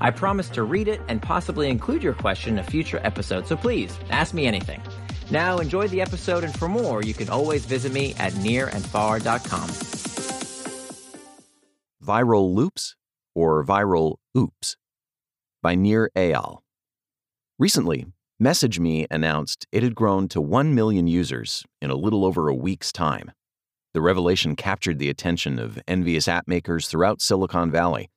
I promise to read it and possibly include your question in a future episode, so please ask me anything. Now, enjoy the episode, and for more, you can always visit me at nirandfar.com. Viral Loops or Viral Oops by Nir Eyal. Recently, MessageMe announced it had grown to 1 million users in a little over a week's time. The revelation captured the attention of envious app makers throughout Silicon Valley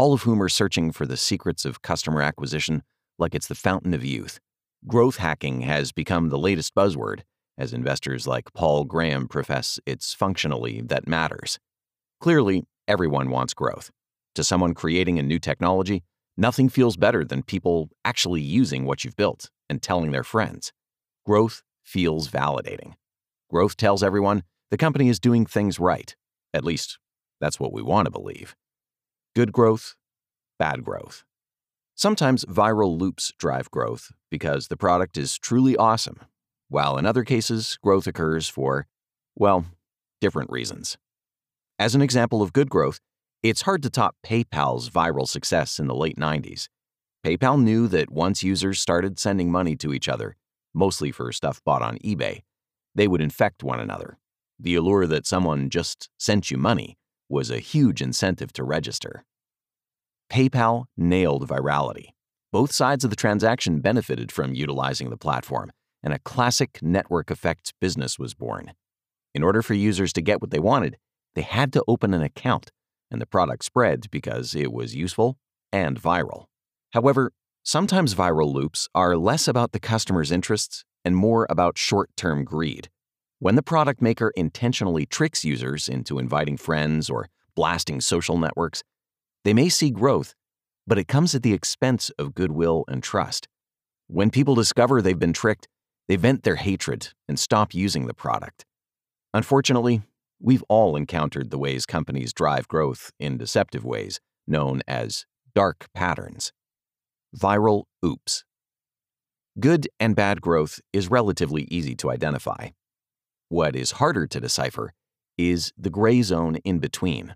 all of whom are searching for the secrets of customer acquisition like it's the fountain of youth. Growth hacking has become the latest buzzword, as investors like Paul Graham profess it's functionally that matters. Clearly, everyone wants growth. To someone creating a new technology, nothing feels better than people actually using what you've built and telling their friends. Growth feels validating. Growth tells everyone the company is doing things right. At least, that's what we want to believe. Good growth, bad growth. Sometimes viral loops drive growth because the product is truly awesome, while in other cases, growth occurs for, well, different reasons. As an example of good growth, it's hard to top PayPal's viral success in the late 90s. PayPal knew that once users started sending money to each other, mostly for stuff bought on eBay, they would infect one another. The allure that someone just sent you money was a huge incentive to register. PayPal nailed virality. Both sides of the transaction benefited from utilizing the platform, and a classic network effects business was born. In order for users to get what they wanted, they had to open an account, and the product spread because it was useful and viral. However, sometimes viral loops are less about the customer's interests and more about short term greed. When the product maker intentionally tricks users into inviting friends or blasting social networks, they may see growth, but it comes at the expense of goodwill and trust. When people discover they've been tricked, they vent their hatred and stop using the product. Unfortunately, we've all encountered the ways companies drive growth in deceptive ways, known as dark patterns. Viral oops. Good and bad growth is relatively easy to identify. What is harder to decipher is the gray zone in between.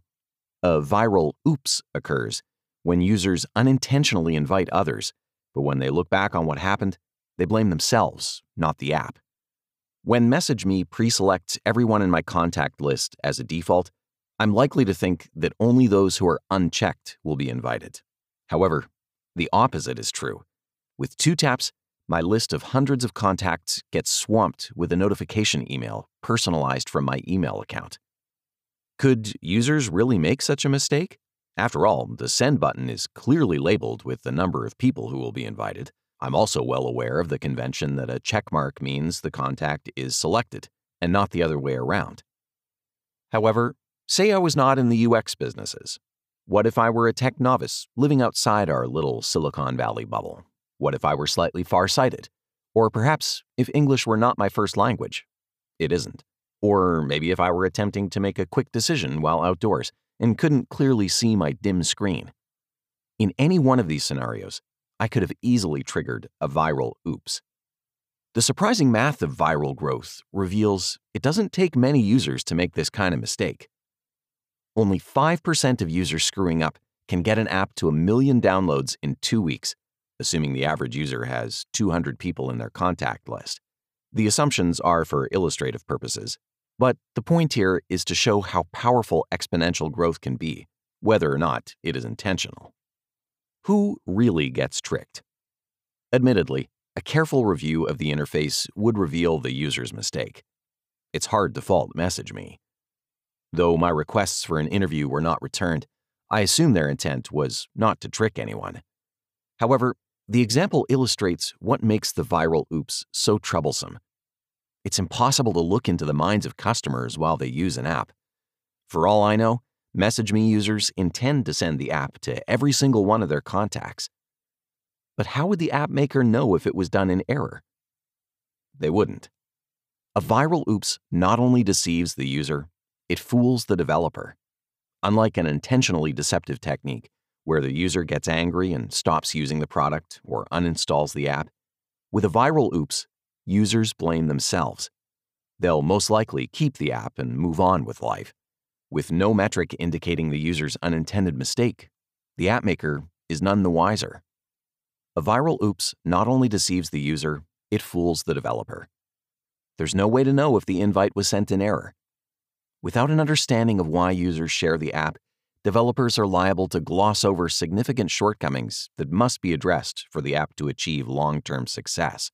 A viral oops occurs when users unintentionally invite others, but when they look back on what happened, they blame themselves, not the app. When MessageMe pre selects everyone in my contact list as a default, I'm likely to think that only those who are unchecked will be invited. However, the opposite is true. With two taps, my list of hundreds of contacts gets swamped with a notification email personalized from my email account. Could users really make such a mistake? After all, the send button is clearly labeled with the number of people who will be invited. I'm also well aware of the convention that a checkmark means the contact is selected, and not the other way around. However, say I was not in the UX businesses. What if I were a tech novice living outside our little Silicon Valley bubble? What if I were slightly far-sighted? Or perhaps if English were not my first language? It isn't. Or maybe if I were attempting to make a quick decision while outdoors and couldn't clearly see my dim screen. In any one of these scenarios, I could have easily triggered a viral oops. The surprising math of viral growth reveals it doesn't take many users to make this kind of mistake. Only 5% of users screwing up can get an app to a million downloads in two weeks, assuming the average user has 200 people in their contact list. The assumptions are for illustrative purposes, but the point here is to show how powerful exponential growth can be, whether or not it is intentional. Who really gets tricked? Admittedly, a careful review of the interface would reveal the user's mistake. It's hard to fault MessageMe. Though my requests for an interview were not returned, I assume their intent was not to trick anyone. However, the example illustrates what makes the viral oops so troublesome. It's impossible to look into the minds of customers while they use an app. For all I know, MessageMe users intend to send the app to every single one of their contacts. But how would the app maker know if it was done in error? they wouldn't. A viral oops not only deceives the user, it fools the developer. Unlike an intentionally deceptive technique, where the user gets angry and stops using the product or uninstalls the app, with a viral oops, users blame themselves. They'll most likely keep the app and move on with life. With no metric indicating the user's unintended mistake, the app maker is none the wiser. A viral oops not only deceives the user, it fools the developer. There's no way to know if the invite was sent in error. Without an understanding of why users share the app, developers are liable to gloss over significant shortcomings that must be addressed for the app to achieve long term success.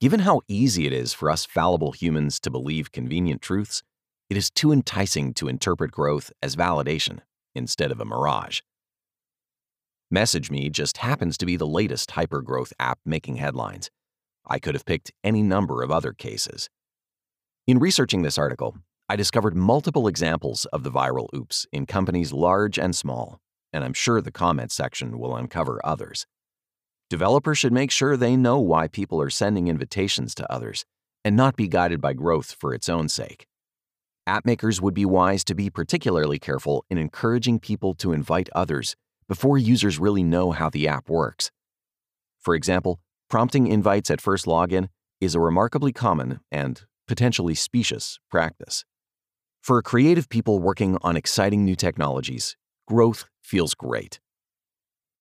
Given how easy it is for us fallible humans to believe convenient truths, it is too enticing to interpret growth as validation instead of a mirage. MessageMe just happens to be the latest hypergrowth app making headlines. I could have picked any number of other cases. In researching this article, I discovered multiple examples of the viral oops in companies large and small, and I'm sure the comment section will uncover others. Developers should make sure they know why people are sending invitations to others and not be guided by growth for its own sake. App makers would be wise to be particularly careful in encouraging people to invite others before users really know how the app works. For example, prompting invites at first login is a remarkably common and potentially specious practice. For creative people working on exciting new technologies, growth feels great.